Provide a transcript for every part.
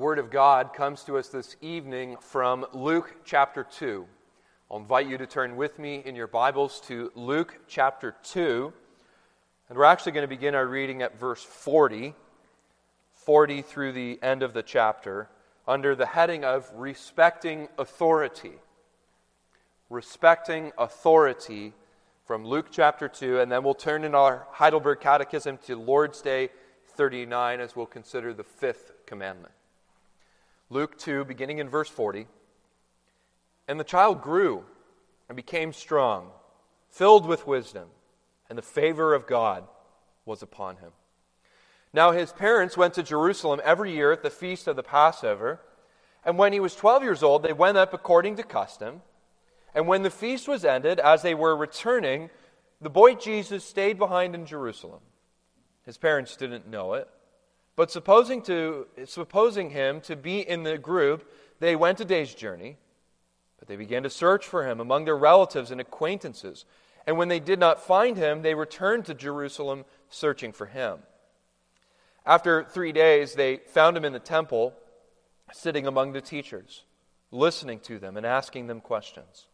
Word of God comes to us this evening from Luke chapter 2. I'll invite you to turn with me in your Bibles to Luke chapter 2. And we're actually going to begin our reading at verse 40, 40 through the end of the chapter, under the heading of Respecting Authority. Respecting Authority from Luke chapter 2. And then we'll turn in our Heidelberg Catechism to Lord's Day 39 as we'll consider the fifth commandment. Luke 2, beginning in verse 40. And the child grew and became strong, filled with wisdom, and the favor of God was upon him. Now his parents went to Jerusalem every year at the feast of the Passover. And when he was 12 years old, they went up according to custom. And when the feast was ended, as they were returning, the boy Jesus stayed behind in Jerusalem. His parents didn't know it. But supposing, to, supposing him to be in the group, they went a day's journey. But they began to search for him among their relatives and acquaintances. And when they did not find him, they returned to Jerusalem searching for him. After three days, they found him in the temple, sitting among the teachers, listening to them and asking them questions.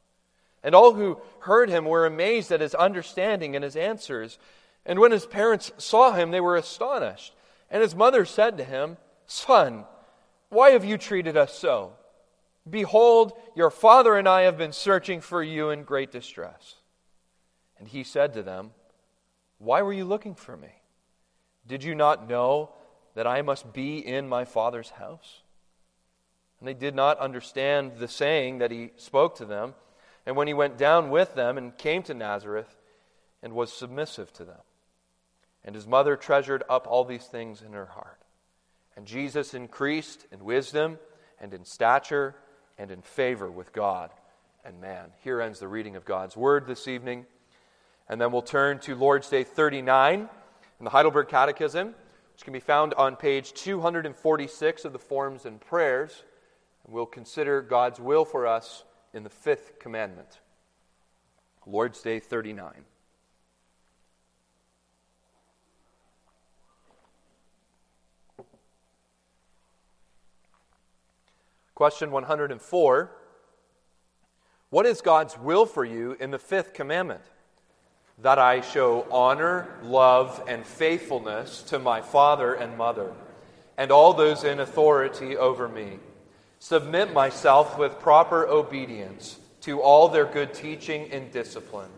And all who heard him were amazed at his understanding and his answers. And when his parents saw him, they were astonished. And his mother said to him, Son, why have you treated us so? Behold, your father and I have been searching for you in great distress. And he said to them, Why were you looking for me? Did you not know that I must be in my father's house? And they did not understand the saying that he spoke to them. And when he went down with them and came to Nazareth and was submissive to them. And his mother treasured up all these things in her heart. And Jesus increased in wisdom and in stature and in favor with God and man. Here ends the reading of God's word this evening. And then we'll turn to Lord's Day 39 in the Heidelberg Catechism, which can be found on page 246 of the Forms and Prayers. And we'll consider God's will for us in the fifth commandment. Lord's Day 39. Question 104 What is God's will for you in the fifth commandment? That I show honor, love, and faithfulness to my father and mother, and all those in authority over me. Submit myself with proper obedience to all their good teaching and discipline,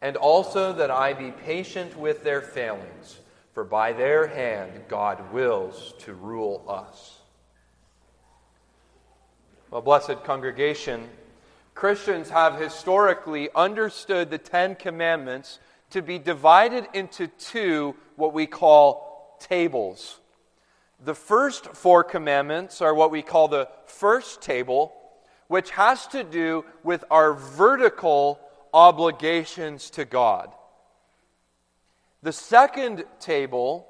and also that I be patient with their failings, for by their hand God wills to rule us. Well, blessed congregation, Christians have historically understood the Ten Commandments to be divided into two, what we call tables. The first four commandments are what we call the first table, which has to do with our vertical obligations to God. The second table,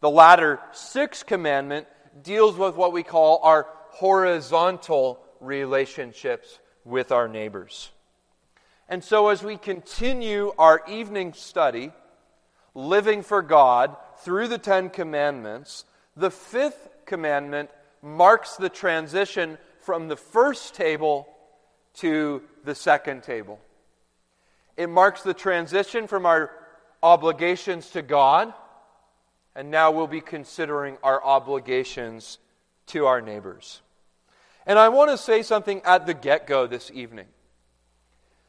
the latter six commandment, deals with what we call our horizontal relationships with our neighbors. And so, as we continue our evening study, living for God through the Ten Commandments, the fifth commandment marks the transition from the first table to the second table. It marks the transition from our obligations to God, and now we'll be considering our obligations to our neighbors. And I want to say something at the get go this evening.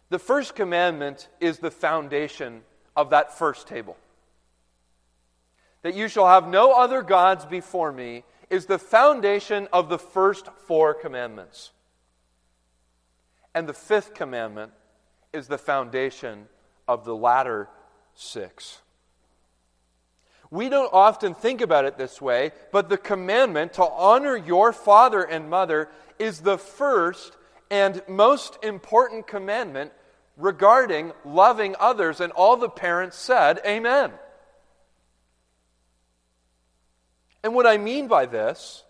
The first commandment is the foundation of that first table. That you shall have no other gods before me is the foundation of the first four commandments. And the fifth commandment is the foundation of the latter six. We don't often think about it this way, but the commandment to honor your father and mother is the first and most important commandment regarding loving others. And all the parents said, Amen. And what I mean by this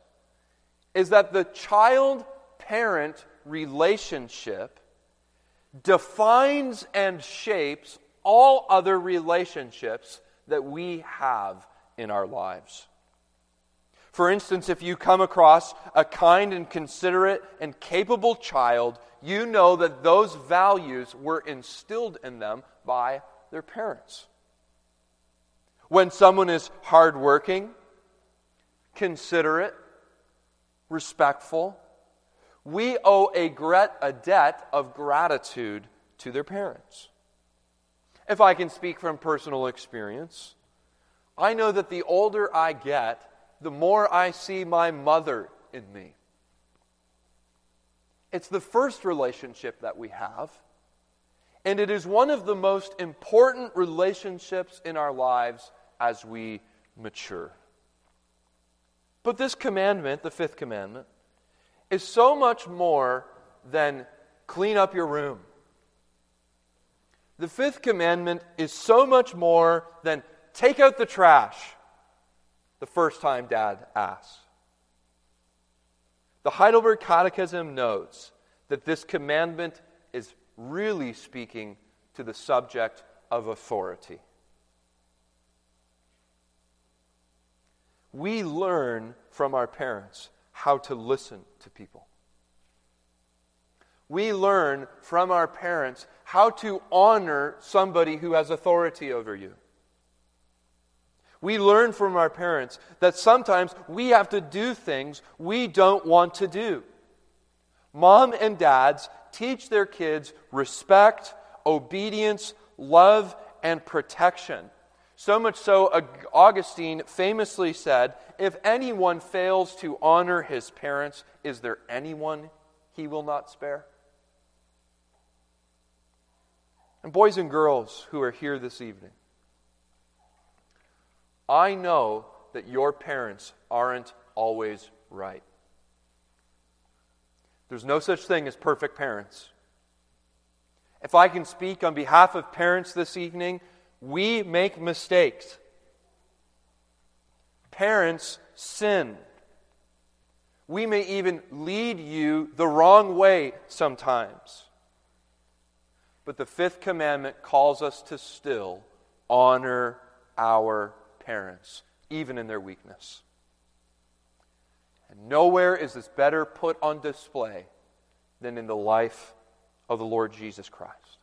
is that the child parent relationship defines and shapes all other relationships that we have in our lives. For instance, if you come across a kind and considerate and capable child, you know that those values were instilled in them by their parents. When someone is hardworking, considerate, respectful, we owe a, debt of gratitude to their parents. If I can speak from personal experience, I know that the older I get, the more I see my mother in me. It's the first relationship that we have, and it is one of the most important relationships in our lives as we mature. But this commandment, the fifth commandment, is so much more than clean up your room. The fifth commandment is so much more than take out the trash the first time dad asks. The Heidelberg Catechism notes that this commandment is really speaking to the subject of authority. We learn from our parents how to listen to people. We learn from our parents how to honor somebody who has authority over you. We learn from our parents that sometimes we have to do things we don't want to do. Mom and dads teach their kids respect, obedience, love, and protection. So much so, Augustine famously said, If anyone fails to honor his parents, is there anyone he will not spare? And boys and girls who are here this evening, I know that your parents aren't always right. There's no such thing as perfect parents. If I can speak on behalf of parents this evening, we make mistakes. Parents sin. We may even lead you the wrong way sometimes. But the fifth commandment calls us to still honor our parents, even in their weakness. And nowhere is this better put on display than in the life of the Lord Jesus Christ.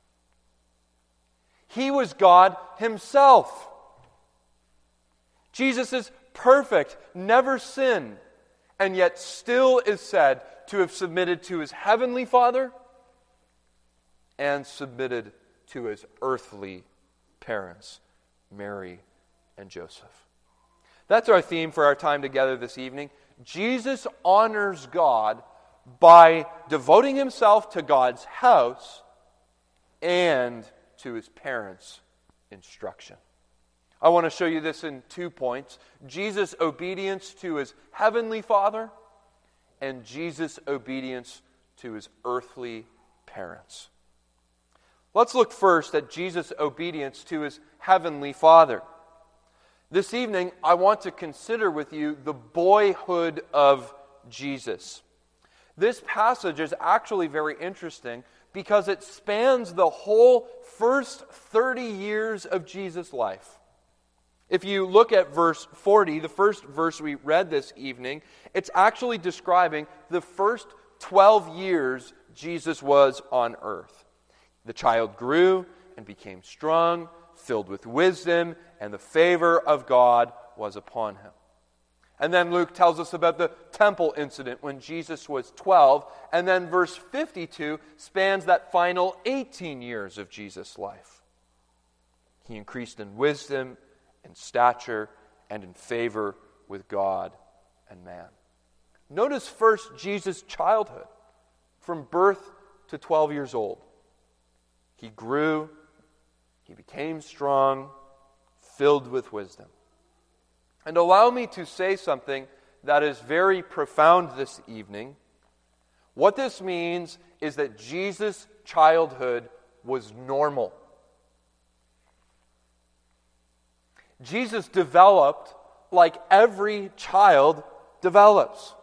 He was God Himself. Jesus is perfect, never sinned, and yet still is said to have submitted to His heavenly Father and submitted to His earthly parents, Mary and Joseph. That's our theme for our time together this evening. Jesus honors God by devoting himself to God's house and to his parents' instruction. I want to show you this in two points Jesus' obedience to his heavenly Father, and Jesus' obedience to his earthly parents. Let's look first at Jesus' obedience to his heavenly Father. This evening, I want to consider with you the boyhood of Jesus. This passage is actually very interesting because it spans the whole first 30 years of Jesus' life. If you look at verse 40, the first verse we read this evening, it's actually describing the first 12 years Jesus was on earth. The child grew and became strong, filled with wisdom, and the favor of God was upon him. And then Luke tells us about the temple incident when Jesus was 12. And then verse 52 spans that final 18 years of Jesus' life. He increased in wisdom, in stature, and in favor with God and man. Notice first Jesus' childhood, from birth to 12 years old. He grew, he became strong, filled with wisdom. And allow me to say something that is very profound this evening. What this means is that Jesus' childhood was normal. Jesus developed like every child develops.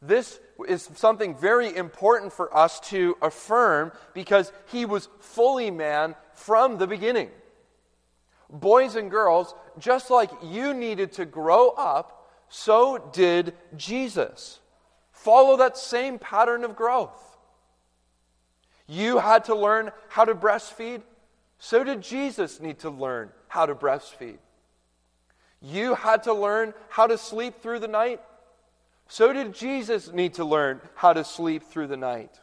This is something very important for us to affirm because he was fully man from the beginning boys and girls, just like you needed to grow up so did Jesus. Follow that same pattern of growth. You had to learn how to breastfeed, so did Jesus need to learn how to breastfeed. You had to learn how to sleep through the night, so did Jesus need to learn how to sleep through the night.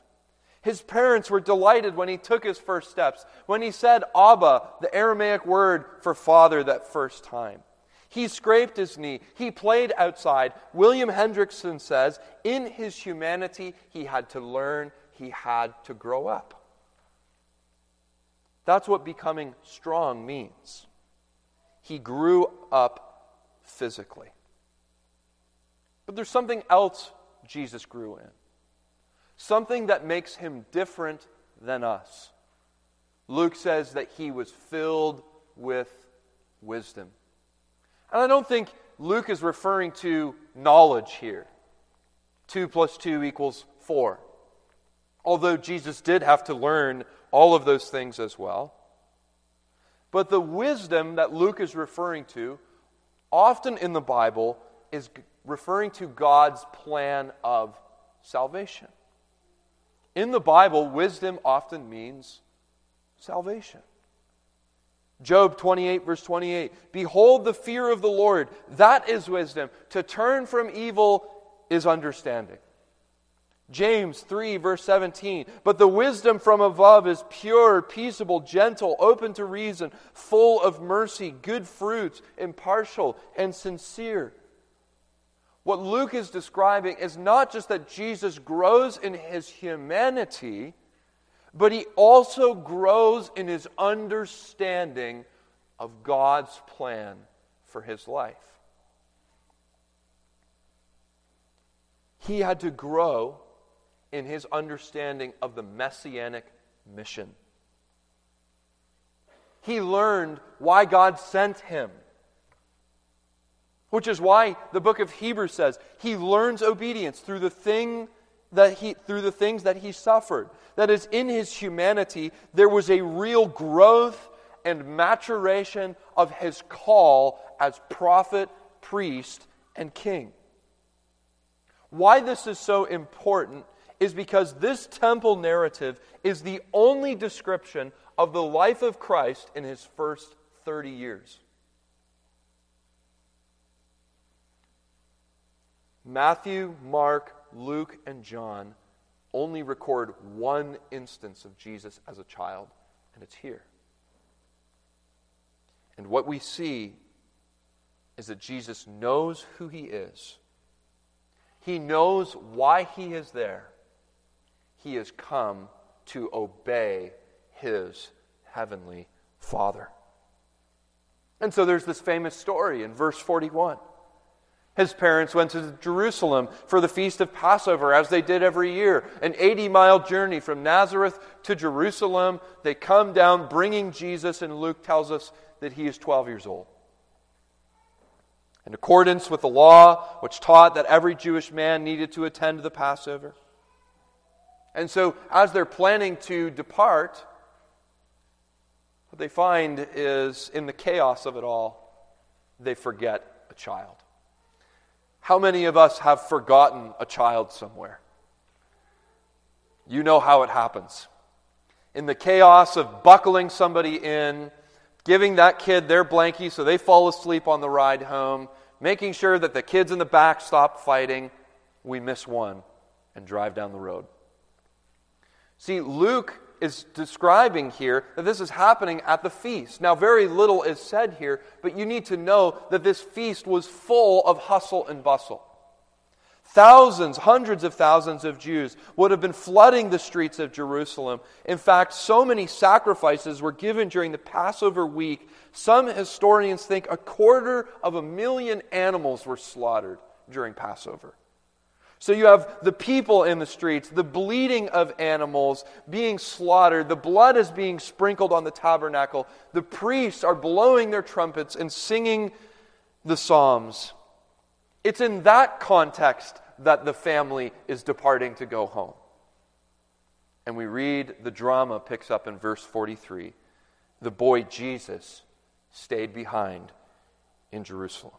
His parents were delighted when he took his first steps, when he said Abba, the Aramaic word for father, that first time. He scraped his knee. He played outside. William Hendriksen says, in his humanity, he had to learn, he had to grow up. That's what becoming strong means. He grew up physically. But there's something else Jesus grew in something that makes him different than us. Luke says that he was filled with wisdom. And I don't think Luke is referring to knowledge here. 2 plus 2 equals 4. Although Jesus did have to learn all of those things as well. But the wisdom that Luke is referring to, often in the Bible, is referring to God's plan of salvation. In the Bible, wisdom often means salvation. Job 28, verse 28 Behold the fear of the Lord, that is wisdom. To turn from evil is understanding. James 3, verse 17. But the wisdom from above is pure, peaceable, gentle, open to reason, full of mercy, good fruits, impartial, and sincere. What Luke is describing is not just that Jesus grows in his humanity, but he also grows in his understanding of God's plan for his life. He had to grow in his understanding of the messianic mission. He learned why God sent him. Which is why the book of Hebrews says he learns obedience through the thing that he through the things that he suffered. That is in his humanity there was a real growth and maturation of his call as prophet, priest, and king. Why this is so important is because this temple narrative is the only description of the life of Christ in his first 30 years. Matthew, Mark, Luke, and John only record one instance of Jesus as a child, and it's here. And what we see is that Jesus knows who he is. He knows why he is there. He has come to obey his heavenly Father. And so there's this famous story in verse 41. His parents went to Jerusalem for the feast of Passover, as they did every year. An 80 mile journey from Nazareth to Jerusalem. They come down bringing Jesus, and Luke tells us that he is 12 years old. In accordance with the law, which taught that every Jewish man needed to attend the Passover. And so, as they're planning to depart, what they find is in the chaos of it all, they forget a child. How many of us have forgotten a child somewhere? You know how it happens. In the chaos of buckling somebody in, giving that kid their blankie so they fall asleep on the ride home, making sure that the kids in the back stop fighting, we miss one and drive down the road. See, Luke is describing here that this is happening at the feast. Now, very little is said here, but you need to know that this feast was full of hustle and bustle. Thousands, hundreds of thousands of Jews would have been flooding the streets of Jerusalem. In fact, so many sacrifices were given during the Passover week, some historians think a quarter of a million animals were slaughtered during Passover. So you have the people in the streets, the bleeding of animals being slaughtered, the blood is being sprinkled on the tabernacle, the priests are blowing their trumpets and singing the psalms. It's in that context that the family is departing to go home. And we read the drama picks up in verse 43. The boy Jesus stayed behind in Jerusalem.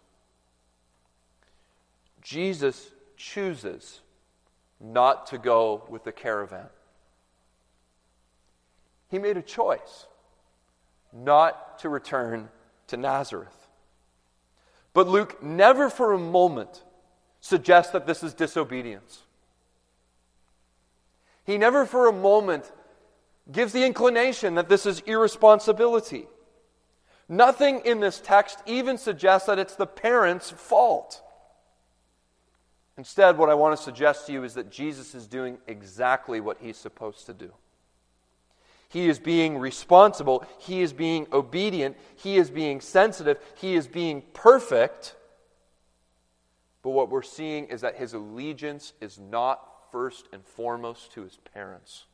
Jesus chooses not to go with the caravan. He made a choice not to return to Nazareth. But Luke never for a moment suggests that this is disobedience. He never for a moment gives the inclination that this is irresponsibility. Nothing in this text even suggests that it's the parents' fault. Instead, what I want to suggest to you is that Jesus is doing exactly what he's supposed to do. He is being responsible. He is being obedient. He is being sensitive. He is being perfect. But what we're seeing is that his allegiance is not first and foremost to his parents.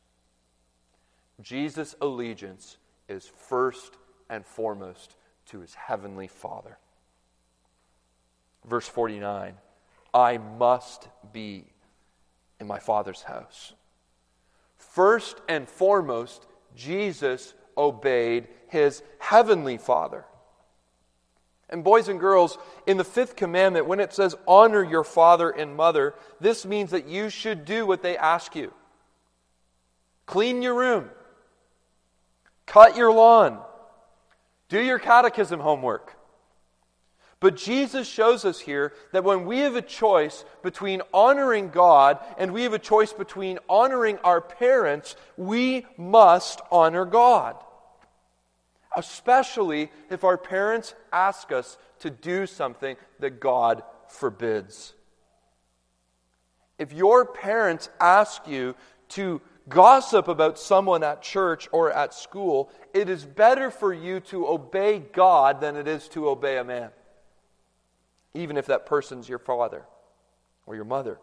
Jesus' allegiance is first and foremost to his heavenly Father. Verse 49 I must be in my Father's house. First and foremost, Jesus obeyed his heavenly Father. And, boys and girls, in the fifth commandment, when it says, honor your father and mother, this means that you should do what they ask you clean your room, cut your lawn, do your catechism homework. But Jesus shows us here that when we have a choice between honoring God and we have a choice between honoring our parents, we must honor God. Especially if our parents ask us to do something that God forbids. If your parents ask you to gossip about someone at church or at school, it is better for you to obey God than it is to obey a man even if that person's your father or your mother.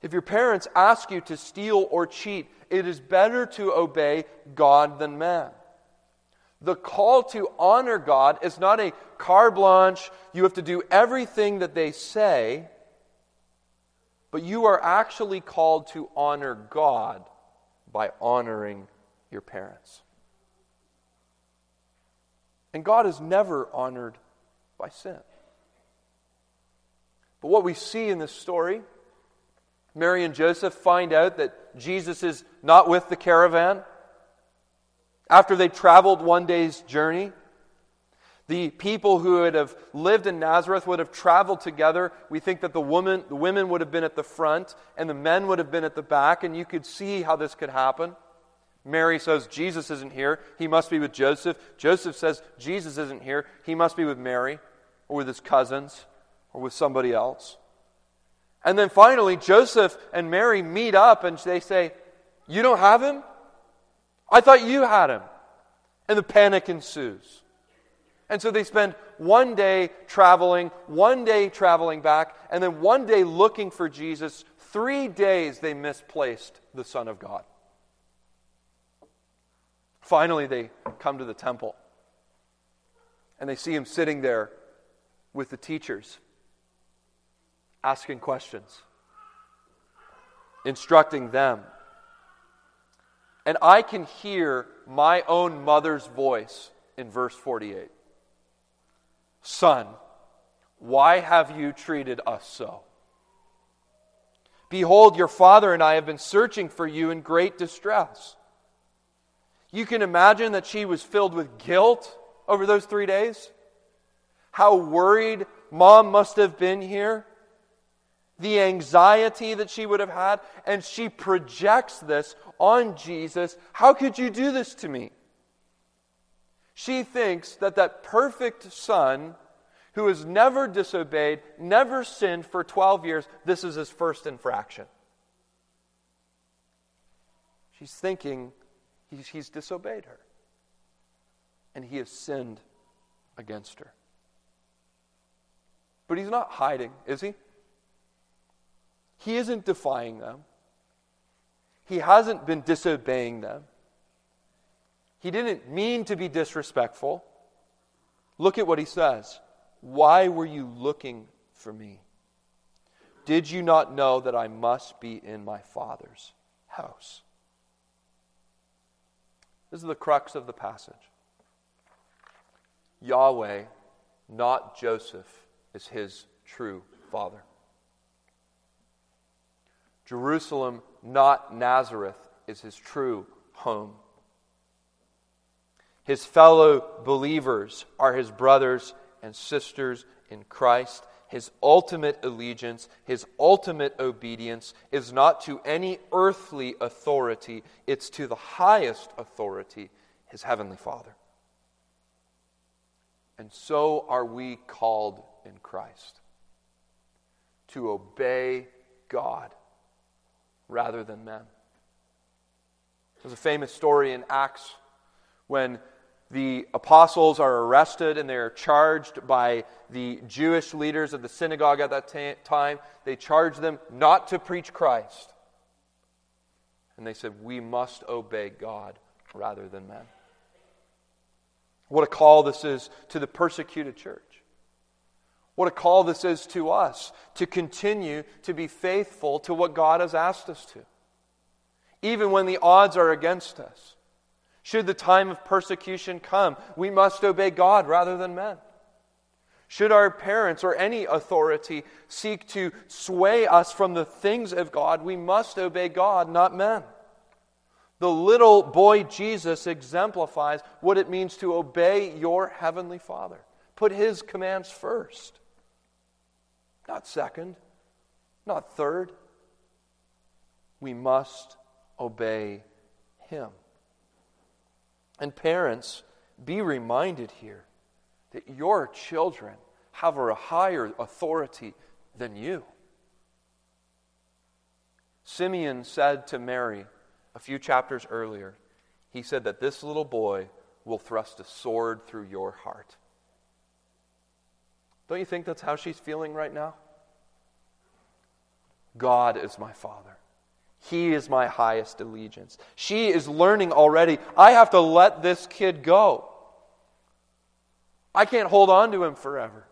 If your parents ask you to steal or cheat, it is better to obey God than man. The call to honor God is not a carte blanche, you have to do everything that they say, but you are actually called to honor God by honoring your parents. And God is never honored by sin. But what we see in this story, Mary and Joseph find out that Jesus is not with the caravan. After they traveled one day's journey, the people who would have lived in Nazareth would have traveled together. We think that the woman, the women would have been at the front and the men would have been at the back, and you could see how this could happen. Mary says, Jesus isn't here. He must be with Joseph. Joseph says, Jesus isn't here. He must be with Mary or with his cousins or with somebody else. And then finally, Joseph and Mary meet up and they say, You don't have him? I thought you had him. And the panic ensues. And so they spend one day traveling, one day traveling back, and then one day looking for Jesus. Three days they misplaced the Son of God. Finally, they come to the temple and they see him sitting there with the teachers asking questions, instructing them. And I can hear my own mother's voice in verse 48 Son, why have you treated us so? Behold, your father and I have been searching for you in great distress. You can imagine that she was filled with guilt over those three days. How worried mom must have been here the anxiety that she would have had, and she projects this on Jesus. How could you do this to me? She thinks that that perfect son who has never disobeyed, never sinned for 12 years, this is his first infraction. She's thinking he's, he's disobeyed her, and he has sinned against her. But he's not hiding, is he? He isn't defying them. He hasn't been disobeying them. He didn't mean to be disrespectful. Look at what he says. Why were you looking for me? Did you not know that I must be in my Father's house? This is the crux of the passage. Yahweh, not Joseph, is his true father. Jerusalem, not Nazareth, is his true home. His fellow believers are his brothers and sisters in Christ. His ultimate allegiance, his ultimate obedience is not to any earthly authority, it's to the highest authority, his heavenly Father. And so are we called in Christ to obey God rather than men. There's a famous story in Acts when the apostles are arrested and they're charged by the Jewish leaders of the synagogue at that ta- time. They charge them not to preach Christ. And they said, We must obey God rather than men. What a call this is to the persecuted church. What a call this is to us to continue to be faithful to what God has asked us to, even when the odds are against us. Should the time of persecution come, we must obey God rather than men. Should our parents or any authority seek to sway us from the things of God, we must obey God, not men. The little boy Jesus exemplifies what it means to obey your heavenly Father. Put his commands first, not second, not third. We must obey him. And parents, be reminded here that your children have a higher authority than you. Simeon said to Mary a few chapters earlier, he said that this little boy will thrust a sword through your heart. Don't you think that's how she's feeling right now? God is my father. He is my highest allegiance. She is learning already. I have to let this kid go. I can't hold on to him forever.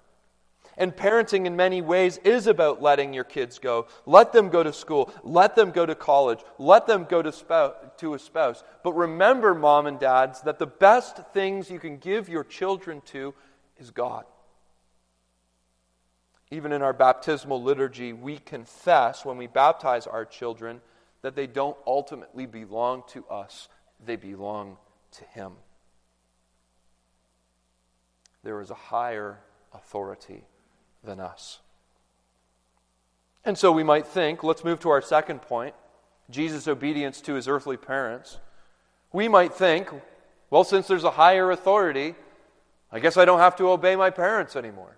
And parenting, in many ways, is about letting your kids go. Let them go to school. Let them go to college. Let them go to, spouse, to a spouse. But remember, mom and dads, that the best things you can give your children to is God. Even in our baptismal liturgy, we confess when we baptize our children that they don't ultimately belong to us, they belong to Him. There is a higher authority than us. And so we might think, let's move to our second point Jesus' obedience to his earthly parents. We might think, well, since there's a higher authority, I guess I don't have to obey my parents anymore.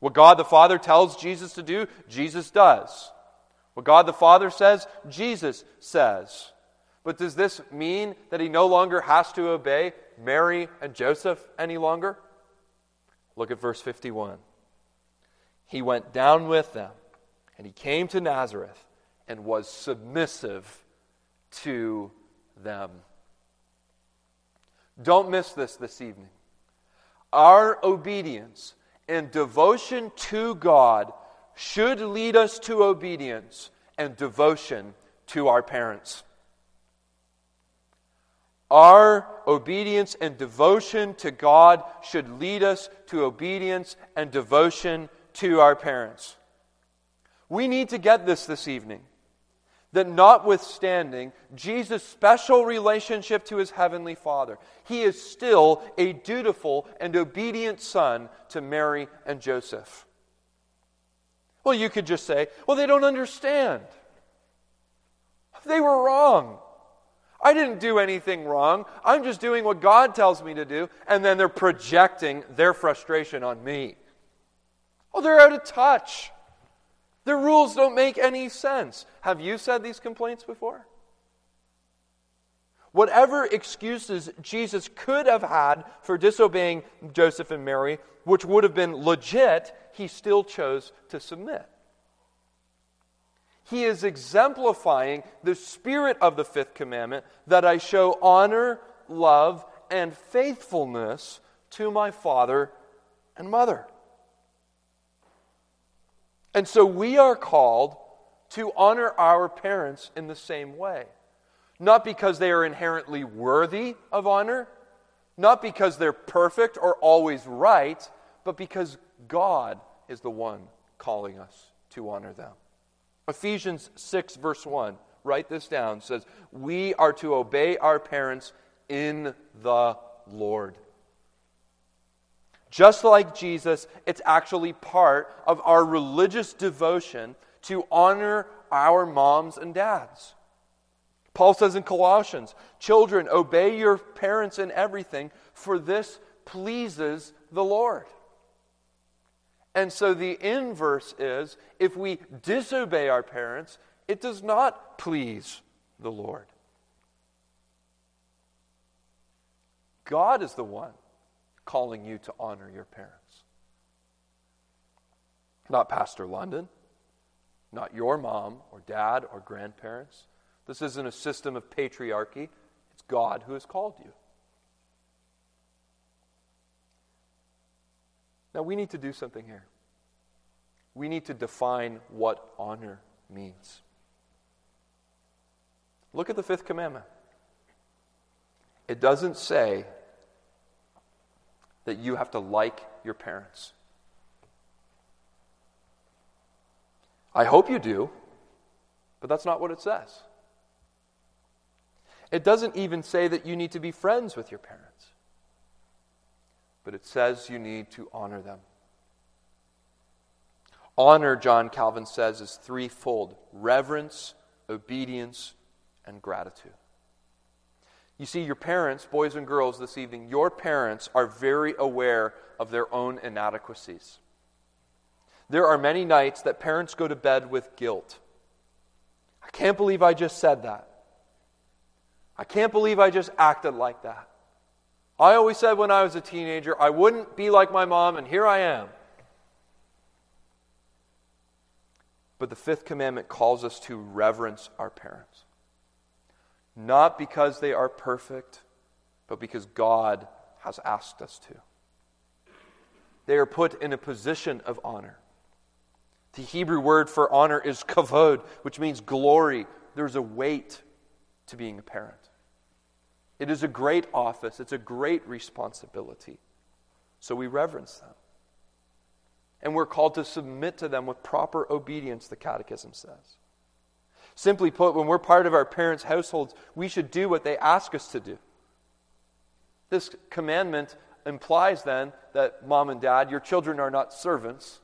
What God the Father tells Jesus to do, Jesus does. What God the Father says, Jesus says. But does this mean that he no longer has to obey Mary and Joseph any longer? Look at verse 51. He went down with them, and he came to Nazareth and was submissive to them. Don't miss this this evening. Our obedience and devotion to God should lead us to obedience and devotion to our parents. Our obedience and devotion to God should lead us to obedience and devotion to our parents. We need to get this this evening. That notwithstanding Jesus' special relationship to his heavenly Father, he is still a dutiful and obedient son to Mary and Joseph. Well, you could just say, well, they don't understand. They were wrong. I didn't do anything wrong. I'm just doing what God tells me to do. And then they're projecting their frustration on me. Oh, they're out of touch. Their rules don't make any sense. Have you said these complaints before? Whatever excuses Jesus could have had for disobeying Joseph and Mary, which would have been legit, he still chose to submit. He is exemplifying the spirit of the fifth commandment that I show honor, love, and faithfulness to my father and mother. And so we are called to honor our parents in the same way. Not because they are inherently worthy of honor, not because they're perfect or always right, but because God is the one calling us to honor them. Ephesians 6, verse 1, write this down, says, We are to obey our parents in the Lord. Just like Jesus, it's actually part of our religious devotion to honor our moms and dads. Paul says in Colossians, Children, obey your parents in everything, for this pleases the Lord. And so the inverse is if we disobey our parents, it does not please the Lord. God is the one calling you to honor your parents. Not Pastor London, not your mom or dad or grandparents. This isn't a system of patriarchy, it's God who has called you. Now, we need to do something here. We need to define what honor means. Look at the fifth commandment. It doesn't say that you have to like your parents. I hope you do, but that's not what it says. It doesn't even say that you need to be friends with your parents, but it says you need to honor them. Honor, John Calvin says, is threefold reverence, obedience, and gratitude. You see, your parents, boys and girls, this evening, your parents are very aware of their own inadequacies. There are many nights that parents go to bed with guilt. I can't believe I just said that. I can't believe I just acted like that. I always said when I was a teenager, I wouldn't be like my mom, and here I am. But the fifth commandment calls us to reverence our parents not because they are perfect, but because God has asked us to. They are put in a position of honor. The Hebrew word for honor is kavod, which means glory. There's a weight to being a parent. It is a great office, it's a great responsibility. So we reverence them. And we're called to submit to them with proper obedience, the Catechism says. Simply put, when we're part of our parents' households, we should do what they ask us to do. This commandment implies then that mom and dad, your children are not servants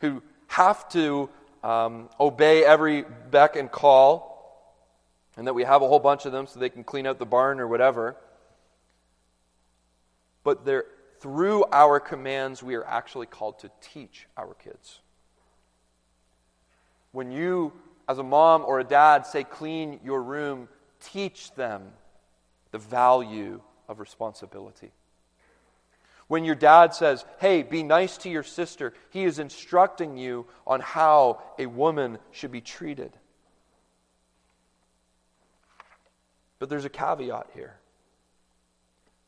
who have to um, obey every beck and call, and that we have a whole bunch of them so they can clean out the barn or whatever. But through our commands, we are actually called to teach our kids. When you as a mom or a dad say, clean your room, teach them the value of responsibility. When your dad says, hey, be nice to your sister, he is instructing you on how a woman should be treated. But there's a caveat here.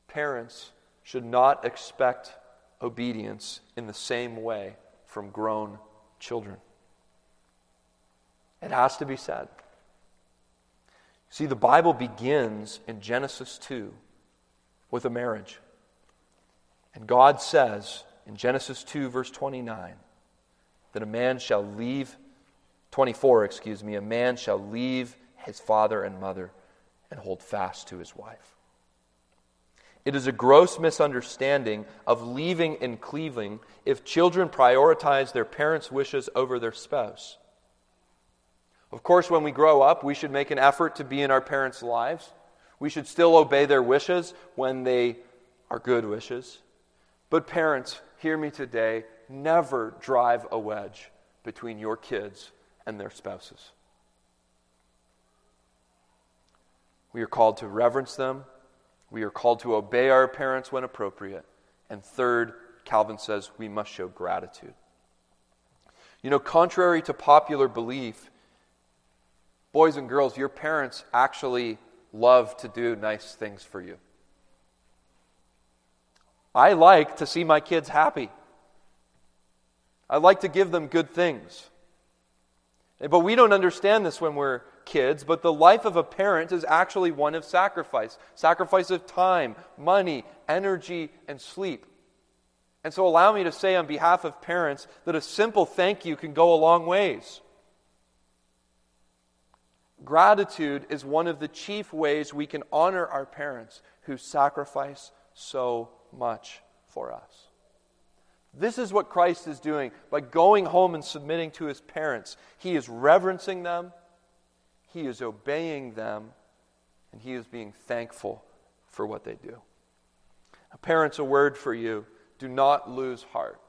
Parents should not expect obedience in the same way from grown children. It has to be said. See, the Bible begins in Genesis 2 with a marriage. And God says in Genesis 2, verse 29, that a man shall leave, 24, excuse me, a man shall leave his father and mother and hold fast to his wife. It is a gross misunderstanding of leaving and cleaving if children prioritize their parents' wishes over their spouse. Of course, when we grow up, we should make an effort to be in our parents' lives. We should still obey their wishes when they are good wishes. But, parents, hear me today never drive a wedge between your kids and their spouses. We are called to reverence them. We are called to obey our parents when appropriate. And third, Calvin says we must show gratitude. You know, contrary to popular belief, boys and girls, your parents actually love to do nice things for you. I like to see my kids happy. I like to give them good things. Eh, but we don't understand this when we're kids, but the life of a parent is actually one of sacrifice sacrifice of time, money, energy, and sleep. And so, allow me to say on behalf of parents that a simple thank you can go a long ways. Gratitude is one of the chief ways we can honor our parents who sacrifice so much for us. This is what Christ is doing by going home and submitting to his parents. He is reverencing them, he is obeying them, and he is being thankful for what they do. Parents, a word for you do not lose heart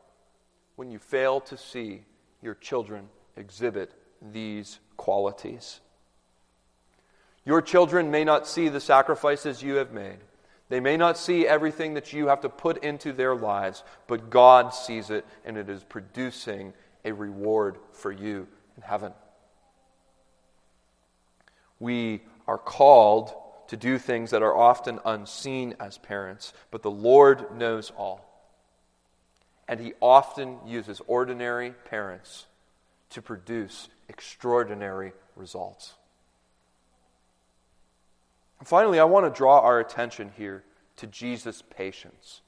when you fail to see your children exhibit these qualities. Your children may not see the sacrifices you have made. They may not see everything that you have to put into their lives, but God sees it, and it is producing a reward for you in heaven. We are called to do things that are often unseen as parents, but the Lord knows all. And He often uses ordinary parents to produce extraordinary results. Finally, I want to draw our attention here to Jesus' patience.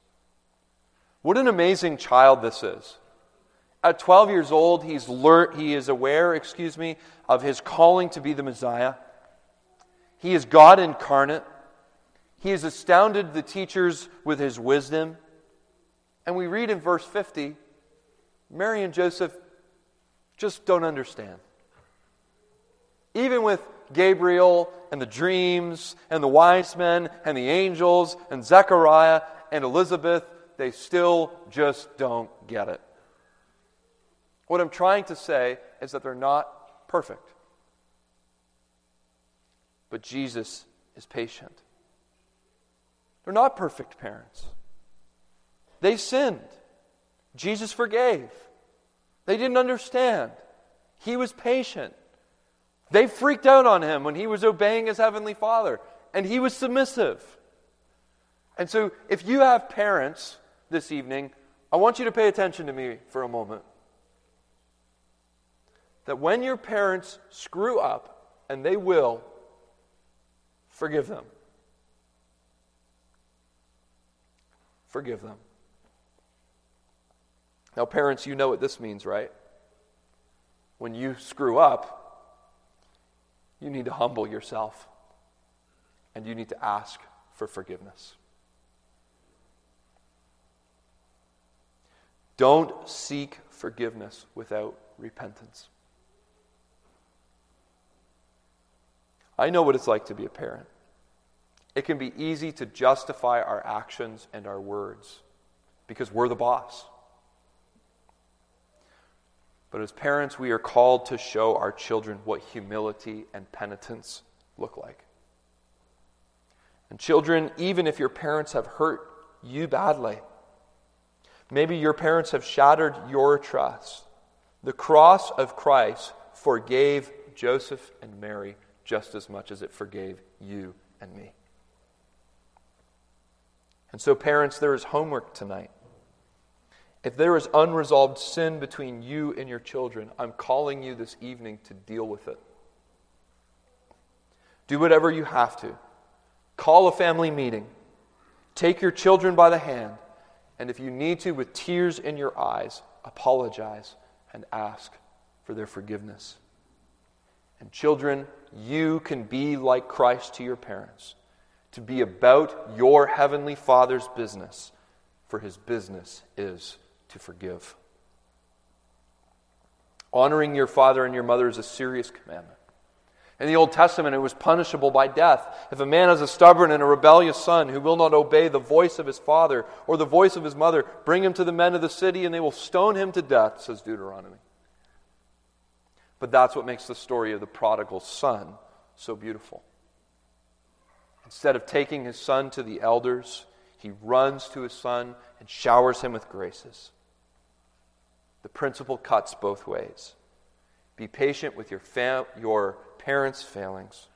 What an amazing child this is. At 12 years old, he's learned, he is aware, excuse me, of his calling to be the Messiah. He is God incarnate. He has astounded the teachers with his wisdom. And we read in verse 50 Mary and Joseph just don't understand. Even with Gabriel and the dreams and the wise men and the angels and Zechariah and Elizabeth, they still just don't get it. What I'm trying to say is that they're not perfect. But Jesus is patient. They're not perfect parents. They sinned. Jesus forgave. They didn't understand. He was patient. They freaked out on him when he was obeying his heavenly father, and he was submissive. And so, if you have parents this evening, I want you to pay attention to me for a moment. That when your parents screw up, and they will, forgive them. Forgive them. Now, parents, you know what this means, right? When you screw up, you need to humble yourself and you need to ask for forgiveness. Don't seek forgiveness without repentance. I know what it's like to be a parent. It can be easy to justify our actions and our words because we're the boss. But as parents, we are called to show our children what humility and penitence look like. And children, even if your parents have hurt you badly, maybe your parents have shattered your trust, the cross of Christ forgave Joseph and Mary just as much as it forgave you and me. And so, parents, there is homework tonight. If there is unresolved sin between you and your children, I'm calling you this evening to deal with it. Do whatever you have to. Call a family meeting. Take your children by the hand. And if you need to, with tears in your eyes, apologize and ask for their forgiveness. And children, you can be like Christ to your parents, to be about your heavenly Father's business, for his business is to forgive. Honoring your father and your mother is a serious commandment. In the Old Testament, it was punishable by death. If a man has a stubborn and a rebellious son who will not obey the voice of his father or the voice of his mother, bring him to the men of the city and they will stone him to death, says Deuteronomy. But that's what makes the story of the prodigal son so beautiful. Instead of taking his son to the elders, he runs to his son and showers him with graces. The principle cuts both ways. Be patient with your, fam- your parents' failings,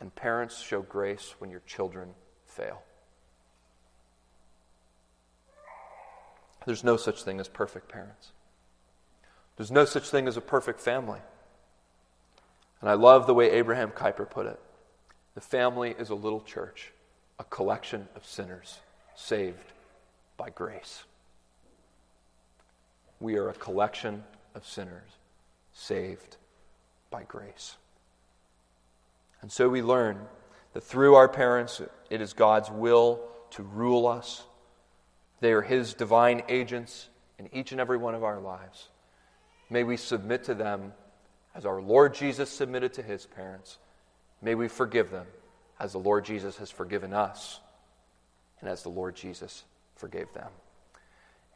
and parents show grace when your children fail. There's no such thing as perfect parents. There's no such thing as a perfect family. And I love the way Abraham Kuyper put it. The family is a little church, a collection of sinners saved by grace. We are a collection of sinners saved by grace. And so we learn that through our parents, it is God's will to rule us. They are His divine agents in each and every one of our lives. May we submit to them as our Lord Jesus submitted to His parents. May we forgive them as the Lord Jesus has forgiven us and as the Lord Jesus forgave them.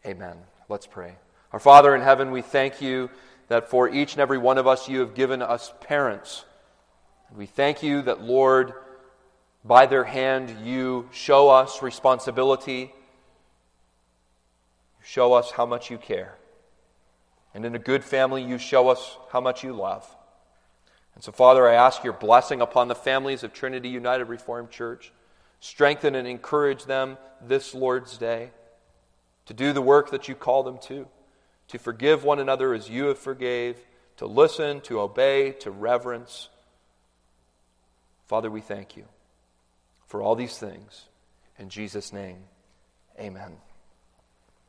Amen. Let's pray. Our Father in heaven, we thank you that for each and every one of us, you have given us parents. We thank you that, Lord, by their hand, you show us responsibility. You show us how much you care. And in a good family, you show us how much you love. And so, Father, I ask your blessing upon the families of Trinity United Reformed Church. Strengthen and encourage them this Lord's Day to do the work that you call them to, to forgive one another as you have forgave, to listen, to obey, to reverence. Father, we thank you for all these things. In Jesus' name, amen.